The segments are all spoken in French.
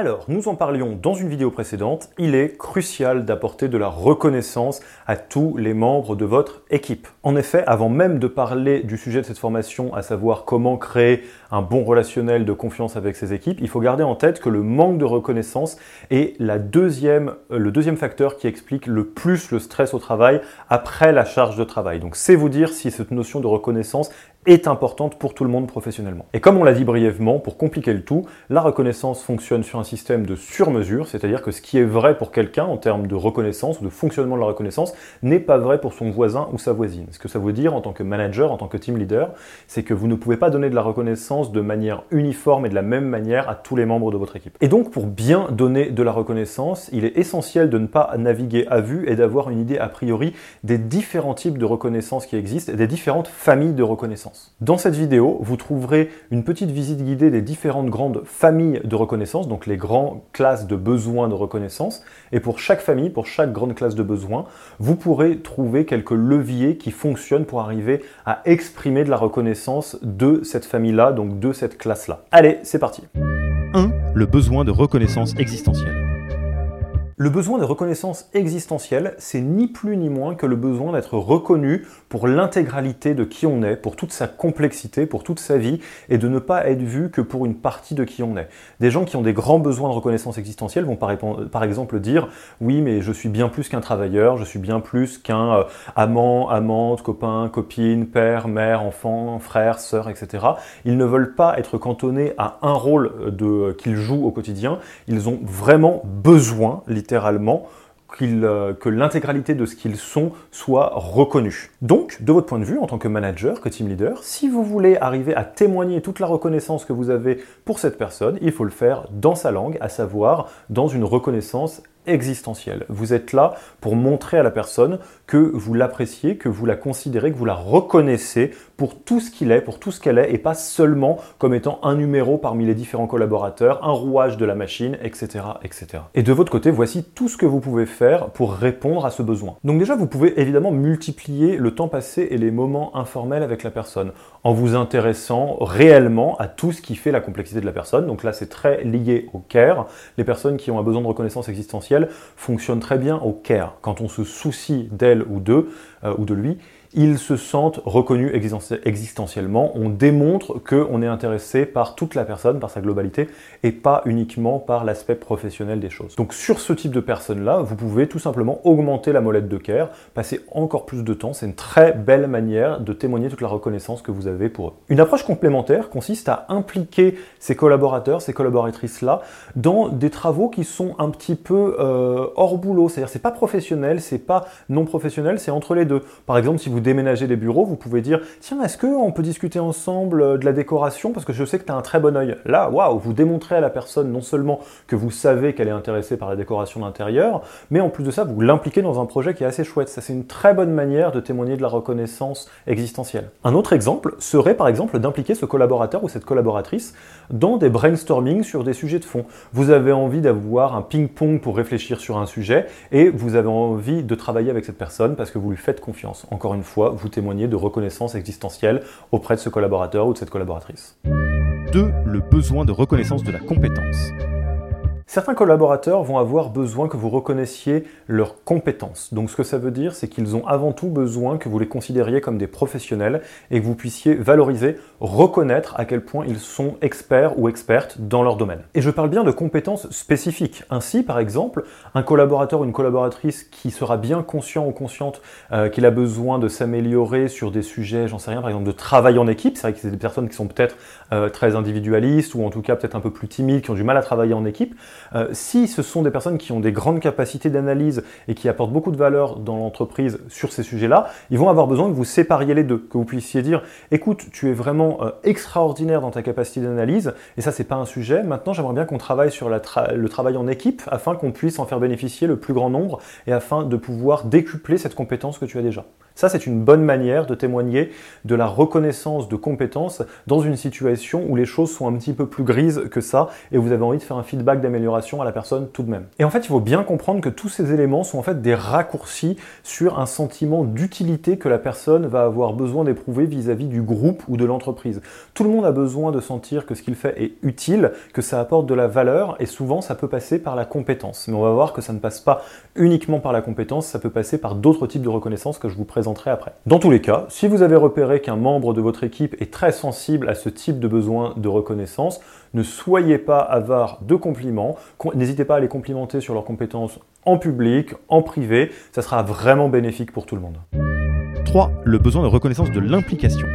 Alors, nous en parlions dans une vidéo précédente, il est crucial d'apporter de la reconnaissance à tous les membres de votre équipe. En effet, avant même de parler du sujet de cette formation, à savoir comment créer un bon relationnel de confiance avec ses équipes, il faut garder en tête que le manque de reconnaissance est euh, le deuxième facteur qui explique le plus le stress au travail après la charge de travail. Donc c'est vous dire si cette notion de reconnaissance est importante pour tout le monde professionnellement. Et comme on l'a dit brièvement, pour compliquer le tout, la reconnaissance fonctionne sur un système de sur-mesure, c'est-à-dire que ce qui est vrai pour quelqu'un en termes de reconnaissance ou de fonctionnement de la reconnaissance n'est pas vrai pour son voisin ou sa voisine. Ce que ça veut dire en tant que manager, en tant que team leader, c'est que vous ne pouvez pas donner de la reconnaissance de manière uniforme et de la même manière à tous les membres de votre équipe. Et donc pour bien donner de la reconnaissance, il est essentiel de ne pas naviguer à vue et d'avoir une idée a priori des différents types de reconnaissance qui existent, des différentes familles de reconnaissance. Dans cette vidéo, vous trouverez une petite visite guidée des différentes grandes familles de reconnaissance, donc les grandes classes de besoins de reconnaissance. Et pour chaque famille, pour chaque grande classe de besoins, vous pourrez trouver quelques leviers qui fonctionnent pour arriver à exprimer de la reconnaissance de cette famille-là, donc de cette classe-là. Allez, c'est parti. 1. Le besoin de reconnaissance existentielle. Le besoin de reconnaissance existentielle, c'est ni plus ni moins que le besoin d'être reconnu pour l'intégralité de qui on est, pour toute sa complexité, pour toute sa vie, et de ne pas être vu que pour une partie de qui on est. Des gens qui ont des grands besoins de reconnaissance existentielle vont par, exemple dire oui mais je suis bien plus qu'un travailleur, je suis bien plus qu'un euh, amant, amante, copain, copine, père, mère, enfant, frère, sœur, etc. Ils ne veulent pas être cantonnés à un rôle de, qu'ils jouent au quotidien, ils ont vraiment besoin, littéralement, littéralement euh, que l'intégralité de ce qu'ils sont soit reconnue. Donc, de votre point de vue, en tant que manager, que team leader, si vous voulez arriver à témoigner toute la reconnaissance que vous avez pour cette personne, il faut le faire dans sa langue, à savoir dans une reconnaissance existentielle. Vous êtes là pour montrer à la personne que vous l'appréciez, que vous la considérez, que vous la reconnaissez pour tout ce qu'il est, pour tout ce qu'elle est, et pas seulement comme étant un numéro parmi les différents collaborateurs, un rouage de la machine, etc., etc. Et de votre côté, voici tout ce que vous pouvez faire pour répondre à ce besoin. Donc déjà, vous pouvez évidemment multiplier le temps passé et les moments informels avec la personne en vous intéressant réellement à tout ce qui fait la complexité de la personne. Donc là, c'est très lié au care. Les personnes qui ont un besoin de reconnaissance existentielle fonctionnent très bien au care. Quand on se soucie d'elle ou d'eux euh, ou de lui, ils se sentent reconnus existentiellement. On démontre qu'on est intéressé par toute la personne, par sa globalité, et pas uniquement par l'aspect professionnel des choses. Donc sur ce type de personnes-là, vous pouvez tout simplement augmenter la molette de care, passer encore plus de temps. C'est une très belle manière de témoigner toute la reconnaissance que vous avez pour eux. Une approche complémentaire consiste à impliquer ces collaborateurs, ces collaboratrices-là, dans des travaux qui sont un petit peu euh, hors boulot. C'est-à-dire c'est pas professionnel, c'est pas non professionnel, c'est entre les deux. Par exemple, si vous déménagez des bureaux, vous pouvez dire tiens, est-ce qu'on peut discuter ensemble euh, de la décoration? Parce que je sais que tu as un très bon œil. Là, waouh, vous démontrez à la personne non seulement que vous savez qu'elle est intéressée par la décoration d'intérieur, mais en plus de ça, vous l'impliquez dans un projet qui est assez chouette. Ça, c'est une très bonne manière de témoigner de la reconnaissance existentielle. Un autre exemple serait par exemple d'impliquer ce collaborateur ou cette collaboratrice dans des brainstorming sur des sujets de fond. Vous avez envie d'avoir un ping-pong pour réfléchir sur un sujet et vous avez envie de travailler avec cette personne parce que vous lui faites confiance. Encore une fois, vous témoignez de reconnaissance existentielle auprès de ce collaborateur ou de cette collaboratrice. 2. Le besoin de reconnaissance de la compétence. Certains collaborateurs vont avoir besoin que vous reconnaissiez leurs compétences. Donc ce que ça veut dire, c'est qu'ils ont avant tout besoin que vous les considériez comme des professionnels et que vous puissiez valoriser, reconnaître à quel point ils sont experts ou expertes dans leur domaine. Et je parle bien de compétences spécifiques. Ainsi, par exemple, un collaborateur ou une collaboratrice qui sera bien conscient ou consciente euh, qu'il a besoin de s'améliorer sur des sujets, j'en sais rien, par exemple de travail en équipe, c'est vrai que c'est des personnes qui sont peut-être euh, très individualistes ou en tout cas peut-être un peu plus timides, qui ont du mal à travailler en équipe, euh, si ce sont des personnes qui ont des grandes capacités d'analyse et qui apportent beaucoup de valeur dans l'entreprise sur ces sujets-là, ils vont avoir besoin que vous sépariez les deux, que vous puissiez dire, écoute, tu es vraiment euh, extraordinaire dans ta capacité d'analyse, et ça c'est pas un sujet. Maintenant, j'aimerais bien qu'on travaille sur le travail en équipe afin qu'on puisse en faire bénéficier le plus grand nombre et afin de pouvoir décupler cette compétence que tu as déjà. Ça, c'est une bonne manière de témoigner de la reconnaissance de compétences dans une situation où les choses sont un petit peu plus grises que ça et vous avez envie de faire un feedback d'amélioration à la personne tout de même. Et en fait, il faut bien comprendre que tous ces éléments sont en fait des raccourcis sur un sentiment d'utilité que la personne va avoir besoin d'éprouver vis-à-vis du groupe ou de l'entreprise. Tout le monde a besoin de sentir que ce qu'il fait est utile, que ça apporte de la valeur et souvent ça peut passer par la compétence. Mais on va voir que ça ne passe pas uniquement par la compétence, ça peut passer par d'autres types de reconnaissance que je vous Dans tous les cas, si vous avez repéré qu'un membre de votre équipe est très sensible à ce type de besoin de reconnaissance, ne soyez pas avare de compliments, n'hésitez pas à les complimenter sur leurs compétences en public, en privé, ça sera vraiment bénéfique pour tout le monde. 3. Le besoin de reconnaissance de l'implication.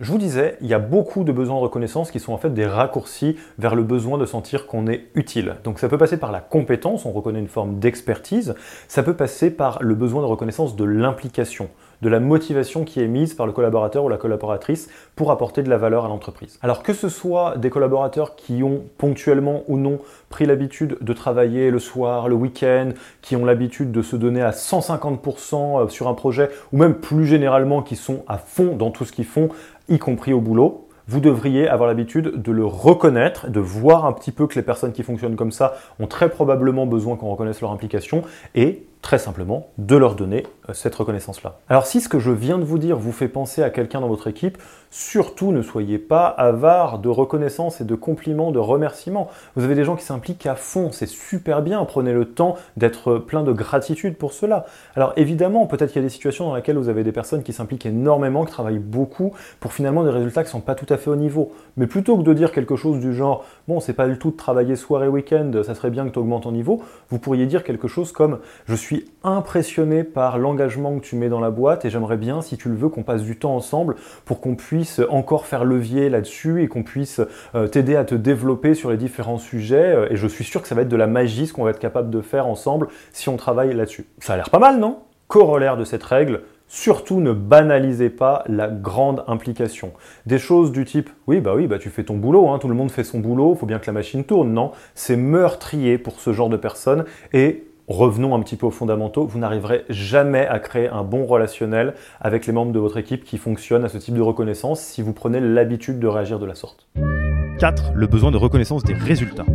Je vous disais, il y a beaucoup de besoins de reconnaissance qui sont en fait des raccourcis vers le besoin de sentir qu'on est utile. Donc ça peut passer par la compétence, on reconnaît une forme d'expertise, ça peut passer par le besoin de reconnaissance de l'implication de la motivation qui est mise par le collaborateur ou la collaboratrice pour apporter de la valeur à l'entreprise. Alors que ce soit des collaborateurs qui ont ponctuellement ou non pris l'habitude de travailler le soir, le week-end, qui ont l'habitude de se donner à 150% euh, sur un projet, ou même plus généralement qui sont à fond dans tout ce qu'ils font, y compris au boulot, vous devriez avoir l'habitude de le reconnaître, de voir un petit peu que les personnes qui fonctionnent comme ça ont très probablement besoin qu'on reconnaisse leur implication et très simplement de leur donner euh, cette reconnaissance-là. Alors si ce que je viens de vous dire vous fait penser à quelqu'un dans votre équipe, surtout ne soyez pas avare de reconnaissance et de compliments, de remerciements. Vous avez des gens qui s'impliquent à fond, c'est super bien, prenez le temps d'être plein de gratitude pour cela. Alors évidemment, peut-être qu'il y a des situations dans lesquelles vous avez des personnes qui s'impliquent énormément, qui travaillent beaucoup pour finalement des résultats qui ne sont pas tout à fait au niveau. Mais plutôt que de dire quelque chose du genre bon, c'est pas du tout de travailler soir et week-end, ça serait bien que tu augmentes ton niveau, vous pourriez dire quelque chose comme je suis suis impressionné par l'engagement que tu mets dans la boîte et j'aimerais bien, si tu le veux, qu'on passe du temps ensemble pour qu'on puisse encore faire levier là-dessus et qu'on puisse euh, t'aider à te développer sur les différents sujets. Euh, et je suis sûr que ça va être de la magie ce qu'on va être capable de faire ensemble si on travaille là-dessus. Ça a l'air pas mal, non? Corollaire de cette règle, Surtout ne banalisez pas la grande implication. Des choses du type oui bah oui bah tu fais ton boulot, hein, tout le monde fait son boulot, faut bien que la machine tourne. Non, c'est meurtrier pour ce genre de personnes et revenons un petit peu aux fondamentaux, vous n'arriverez jamais à créer un bon relationnel avec les membres de votre équipe qui fonctionnent à ce type de reconnaissance si vous prenez l'habitude de réagir de la sorte. 4. Le besoin de reconnaissance des résultats.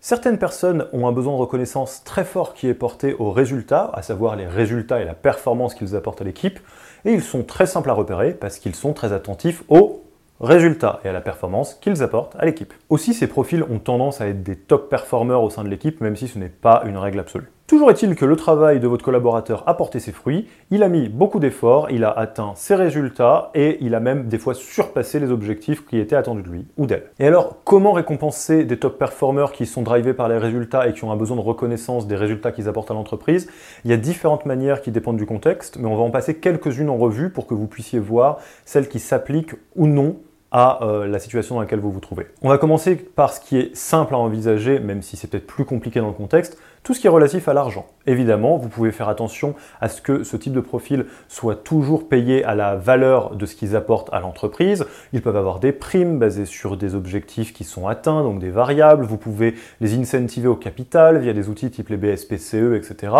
Certaines personnes ont un besoin de reconnaissance très fort qui est porté aux résultats, à savoir les résultats et la performance qu'ils apportent à l'équipe, et ils sont très simples à repérer parce qu'ils sont très attentifs aux résultats et à la performance qu'ils apportent à l'équipe. Aussi, ces profils ont tendance à être des top performers au sein de l'équipe, même si ce n'est pas une règle absolue. Toujours est-il que le travail de votre collaborateur a porté ses fruits, il a mis beaucoup d'efforts, il a atteint ses résultats et il a même des fois surpassé les objectifs qui étaient attendus de lui ou d'elle. Et alors, comment récompenser des top performers qui sont drivés par les résultats et qui ont un besoin de reconnaissance des résultats qu'ils apportent à l'entreprise? Il y a différentes manières qui dépendent du contexte, mais on va en passer quelques-unes en revue pour que vous puissiez voir celles qui s'appliquent ou non à euh, la situation dans laquelle vous vous trouvez. On va commencer par ce qui est simple à envisager, même si c'est peut-être plus compliqué dans le contexte, tout ce qui est relatif à l'argent. Évidemment, vous pouvez faire attention à ce que ce type de profil soit toujours payé à la valeur de ce qu'ils apportent à l'entreprise. Ils peuvent avoir des primes basées sur des objectifs qui sont atteints, donc des variables. Vous pouvez les incentiver au capital via des outils type les BSPCE, etc.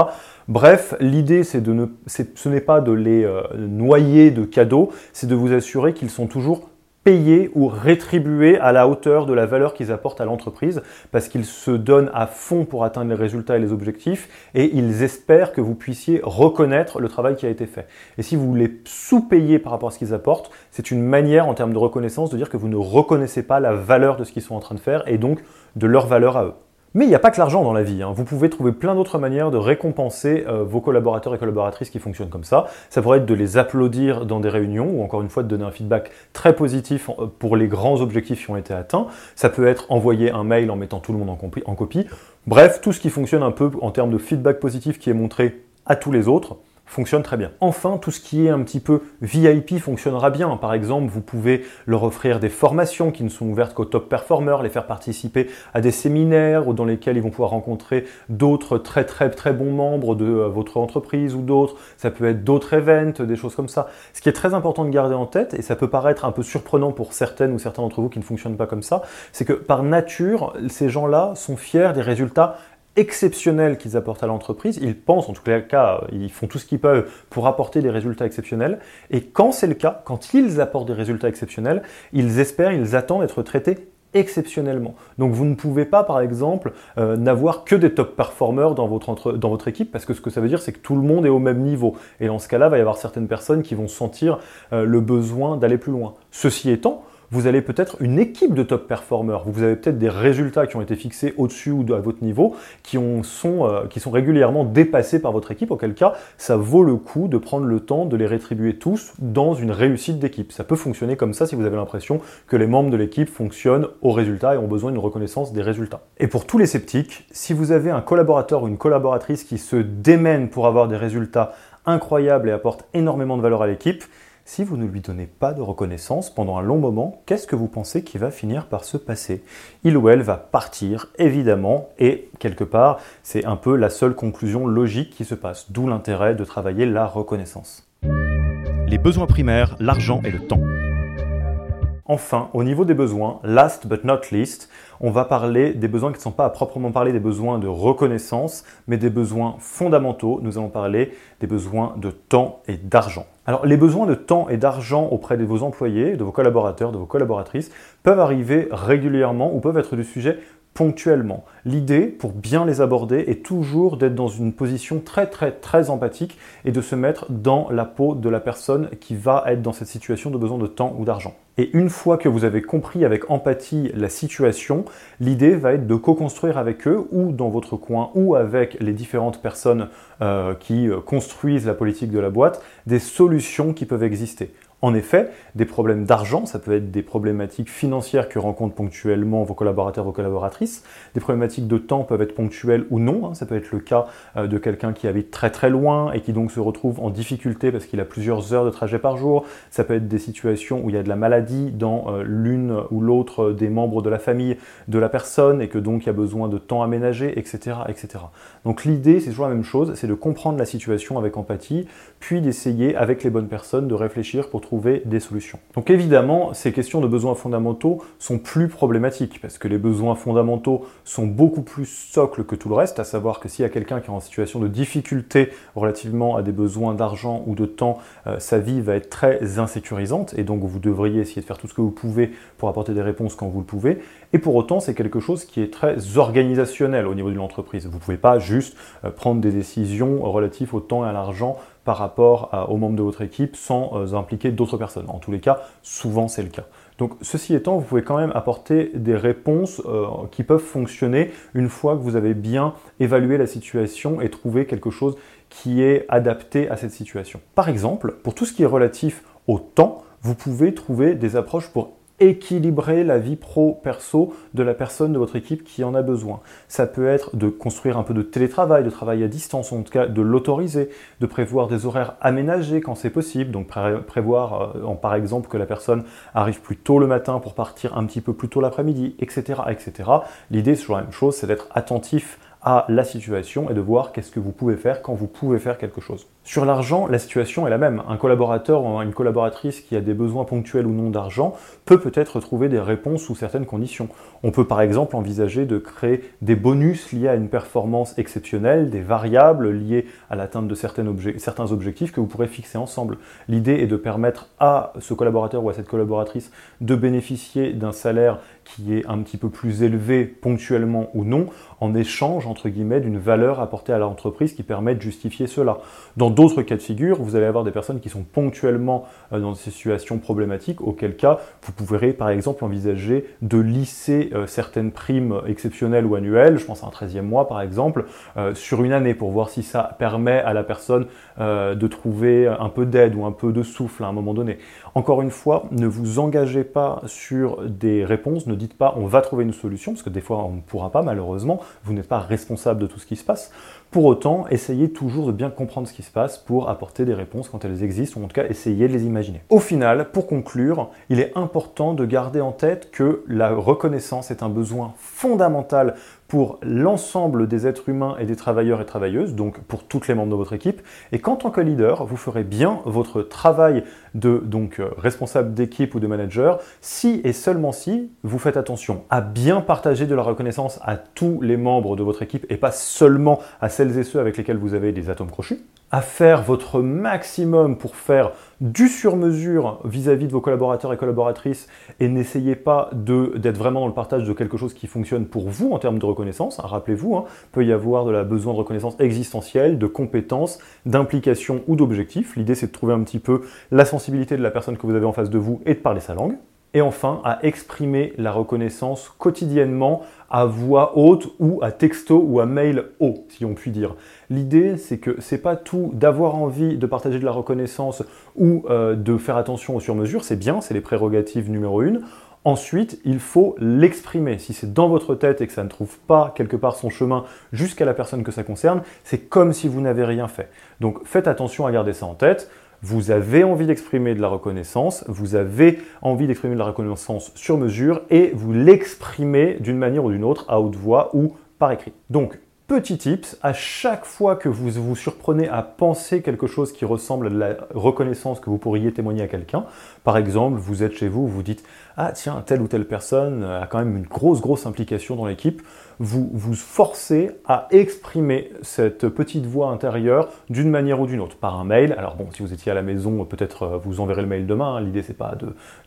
Bref, l'idée, c'est de ne, ce n'est pas de les euh, noyer de cadeaux, c'est de vous assurer qu'ils sont toujours payés ou rétribués à la hauteur de la valeur qu'ils apportent à l'entreprise parce qu'ils se donnent à fond pour atteindre les résultats et les objectifs et ils espèrent que vous puissiez reconnaître le travail qui a été fait. Et si vous les sous-payez par rapport à ce qu'ils apportent, c'est une manière en termes de reconnaissance de dire que vous ne reconnaissez pas la valeur de ce qu'ils sont en train de faire et donc de leur valeur à eux. Mais il n'y a pas que l'argent dans la vie. Hein. Vous pouvez trouver plein d'autres manières de récompenser euh, vos collaborateurs et collaboratrices qui fonctionnent comme ça. Ça pourrait être de les applaudir dans des réunions ou encore une fois de donner un feedback très positif euh, pour les grands objectifs qui ont été atteints. Ça peut être envoyer un mail en mettant tout le monde en copie. Bref, tout ce qui fonctionne un peu en termes de feedback positif qui est montré à tous les autres fonctionne très bien. Enfin, tout ce qui est un petit peu VIP fonctionnera bien. Par exemple, vous pouvez leur offrir des formations qui ne sont ouvertes qu'aux top performers, les faire participer à des séminaires dans lesquels ils vont pouvoir rencontrer d'autres très très très bons membres de euh, votre entreprise ou d'autres. Ça peut être d'autres events, des choses comme ça. Ce qui est très important de garder en tête, et ça peut paraître un peu surprenant pour certaines ou certains d'entre vous qui ne fonctionnent pas comme ça, c'est que par nature, ces gens-là sont fiers des résultats exceptionnels qu'ils apportent à l'entreprise. Ils pensent, en tout cas, ils font tout ce qu'ils peuvent pour apporter des résultats exceptionnels. Et quand c'est le cas, quand ils apportent des résultats exceptionnels, ils espèrent, ils attendent d'être traités exceptionnellement. Donc vous ne pouvez pas, par exemple, euh, n'avoir que des top performers dans votre, dans votre équipe, parce que ce que ça veut dire, c'est que tout le monde est au même niveau. Et dans ce cas-là, il va y avoir certaines personnes qui vont sentir euh, le besoin d'aller plus loin. Ceci étant, vous avez peut-être une équipe de top performers. Vous avez peut-être des résultats qui ont été fixés au-dessus ou à votre niveau, qui, sont, euh, qui sont régulièrement dépassés par votre équipe, auquel cas ça vaut le coup de prendre le temps de les rétribuer tous dans une réussite d'équipe. Ça peut fonctionner comme ça si vous avez l'impression que les membres de l'équipe fonctionnent au résultat et ont besoin d'une reconnaissance des résultats. Et pour tous les sceptiques, si vous avez un collaborateur ou une collaboratrice qui se démène pour avoir des résultats incroyables et apporte énormément de valeur à l'équipe, si vous ne lui donnez pas de reconnaissance pendant un long moment, qu'est-ce que vous pensez qui va finir par se passer? Il ou elle va partir, évidemment, et quelque part, c'est un peu la seule conclusion logique qui se passe, d'où l'intérêt de travailler la reconnaissance. Les besoins primaires, l'argent et le temps. Enfin, au niveau des besoins, last but not least, on va parler des besoins qui ne sont pas à proprement parler des besoins de reconnaissance, mais des besoins fondamentaux. Nous allons parler des besoins de temps et d'argent. Alors, les besoins de temps et d'argent auprès de vos employés, de vos collaborateurs, de vos collaboratrices peuvent arriver régulièrement ou peuvent être du sujet ponctuellement. L'idée, pour bien les aborder, est toujours d'être dans une position très très très empathique et de se mettre dans la peau de la personne qui va être dans cette situation de besoin de temps ou d'argent. Et une fois que vous avez compris avec empathie la situation, l'idée va être de co-construire avec eux ou dans votre coin ou avec les différentes personnes euh, qui euh, construisent la politique de la boîte des solutions qui peuvent exister. En effet, des problèmes d'argent, ça peut être des problématiques financières que rencontrent ponctuellement vos collaborateurs, vos collaboratrices. Des problématiques de temps peuvent être ponctuelles ou non. Hein. Ça peut être le cas euh, de quelqu'un qui habite très très loin et qui donc se retrouve en difficulté parce qu'il a plusieurs heures de trajet par jour. Ça peut être des situations où il y a de la maladie dans euh, l'une ou l'autre des membres de la famille de la personne et que donc il y a besoin de temps aménagé, etc. etc. Donc l'idée, c'est toujours la même chose, c'est de comprendre la situation avec empathie, puis d'essayer avec les bonnes personnes de réfléchir pour des solutions. Donc évidemment, ces questions de besoins fondamentaux sont plus problématiques parce que les besoins fondamentaux sont beaucoup plus socles que tout le reste, à savoir que s'il y a quelqu'un qui est en situation de difficulté relativement à des besoins d'argent ou de temps, euh, sa vie va être très insécurisante et donc vous devriez essayer de faire tout ce que vous pouvez pour apporter des réponses quand vous le pouvez. Et pour autant, c'est quelque chose qui est très organisationnel au niveau de l'entreprise. Vous ne pouvez pas juste euh, prendre des décisions relatives au temps et à l'argent par rapport aux membres de votre équipe sans euh, impliquer d'autres personnes. En tous les cas, souvent c'est le cas. Donc ceci étant, vous pouvez quand même apporter des réponses euh, qui peuvent fonctionner une fois que vous avez bien évalué la situation et trouvé quelque chose qui est adapté à cette situation. Par exemple, pour tout ce qui est relatif au temps, vous pouvez trouver des approches pour équilibrer la vie pro-perso de la personne de votre équipe qui en a besoin. Ça peut être de construire un peu de télétravail, de travail à distance, en tout cas de l'autoriser, de prévoir des horaires aménagés quand c'est possible, donc prévoir euh, par exemple que la personne arrive plus tôt le matin pour partir un petit peu plus tôt l'après-midi, etc. etc. L'idée, c'est toujours la même chose, c'est d'être attentif à la situation et de voir qu'est-ce que vous pouvez faire quand vous pouvez faire quelque chose. Sur l'argent, la situation est la même. Un collaborateur ou une collaboratrice qui a des besoins ponctuels ou non d'argent peut peut-être trouver des réponses sous certaines conditions. On peut par exemple envisager de créer des bonus liés à une performance exceptionnelle, des variables liées à l'atteinte de certains objectifs que vous pourrez fixer ensemble. L'idée est de permettre à ce collaborateur ou à cette collaboratrice de bénéficier d'un salaire qui est un petit peu plus élevé ponctuellement ou non, en échange, entre guillemets, d'une valeur apportée à l'entreprise qui permet de justifier cela. D'autres cas de figure, vous allez avoir des personnes qui sont ponctuellement euh, dans des situations problématiques, auquel cas vous pourrez par exemple envisager de lisser euh, certaines primes exceptionnelles ou annuelles, je pense à un 13e mois par exemple, euh, sur une année pour voir si ça permet à la personne de trouver un peu d'aide ou un peu de souffle à un moment donné. Encore une fois, ne vous engagez pas sur des réponses, ne dites pas on va trouver une solution, parce que des fois on ne pourra pas malheureusement, vous n'êtes pas responsable de tout ce qui se passe. Pour autant, essayez toujours de bien comprendre ce qui se passe pour apporter des réponses quand elles existent, ou en tout cas essayer de les imaginer. Au final, pour conclure, il est important de garder en tête que la reconnaissance est un besoin fondamental pour l'ensemble des êtres humains et des travailleurs et travailleuses, donc pour toutes les membres de votre équipe, et qu'en tant que leader, vous ferez bien votre travail de donc euh, responsable d'équipe ou de manager. Si et seulement si vous faites attention à bien partager de la reconnaissance à tous les membres de votre équipe et pas seulement à celles et ceux avec lesquels vous avez des atomes crochus, à faire votre maximum pour faire du sur-mesure vis-à-vis de vos collaborateurs et collaboratrices et n'essayez pas d'être vraiment dans le partage de quelque chose qui fonctionne pour vous en termes de reconnaissance. Rappelez-vous, il hein, peut y avoir de la besoin de reconnaissance existentielle, de compétences, d'implication ou d'objectifs. L'idée c'est de trouver un petit peu la sensibilité de la personne que vous avez en face de vous et de parler sa langue. Et enfin, à exprimer la reconnaissance quotidiennement à voix haute ou à texto ou à mail haut, si on peut dire. L'idée, c'est que c'est pas tout d'avoir envie de partager de la reconnaissance ou euh, de faire attention aux sur-mesures, c'est bien, c'est les prérogatives numéro une. Ensuite, il faut l'exprimer. Si c'est dans votre tête et que ça ne trouve pas quelque part son chemin jusqu'à la personne que ça concerne, c'est comme si vous n'avez rien fait. Donc faites attention à garder ça en tête. Vous avez envie d'exprimer de la reconnaissance, vous avez envie d'exprimer de la reconnaissance sur mesure et vous l'exprimez d'une manière ou d'une autre à haute voix ou par écrit. Petit tips, à chaque fois que vous vous surprenez à penser quelque chose qui ressemble à de la reconnaissance que vous pourriez témoigner à quelqu'un, par exemple, vous êtes chez vous, vous dites Ah tiens, telle ou telle personne a quand même une grosse, grosse implication dans l'équipe, vous vous forcez à exprimer cette petite voix intérieure d'une manière ou d'une autre, par un mail. Alors bon, si vous étiez à la maison, peut-être euh, vous enverrez le mail demain, hein. l'idée c'est pas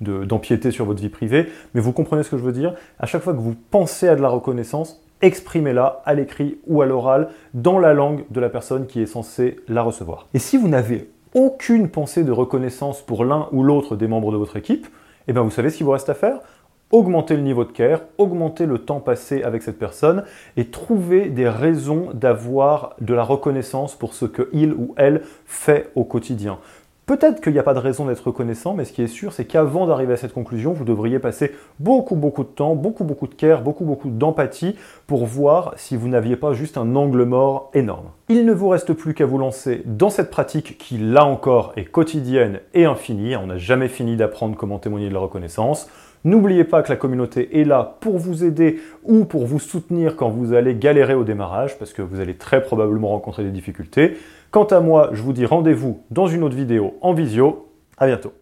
d'empiéter de, sur votre vie privée, mais vous comprenez ce que je veux dire? À chaque fois que vous pensez à de la reconnaissance, exprimez-la à l'écrit ou à l'oral dans la langue de la personne qui est censée la recevoir. Et si vous n'avez aucune pensée de reconnaissance pour l'un ou l'autre des membres de votre équipe, eh bien vous savez ce qu'il vous reste à faire? Augmenter le niveau de care, augmenter le temps passé avec cette personne et trouver des raisons d'avoir de la reconnaissance pour ce qu'il ou elle fait au quotidien. Peut-être qu'il n'y a pas de raison d'être reconnaissant, mais ce qui est sûr, c'est qu'avant d'arriver à cette conclusion, vous devriez passer beaucoup, beaucoup de temps, beaucoup, beaucoup de care, beaucoup, beaucoup d'empathie pour voir si vous n'aviez pas juste un angle mort énorme. Il ne vous reste plus qu'à vous lancer dans cette pratique qui, là encore, est quotidienne et infinie. On n'a jamais fini d'apprendre comment témoigner de la reconnaissance. N'oubliez pas que la communauté est là pour vous aider ou pour vous soutenir quand vous allez galérer au démarrage, parce que vous allez très probablement rencontrer des difficultés. Quant à moi, je vous dis rendez-vous dans une autre vidéo en visio. À bientôt.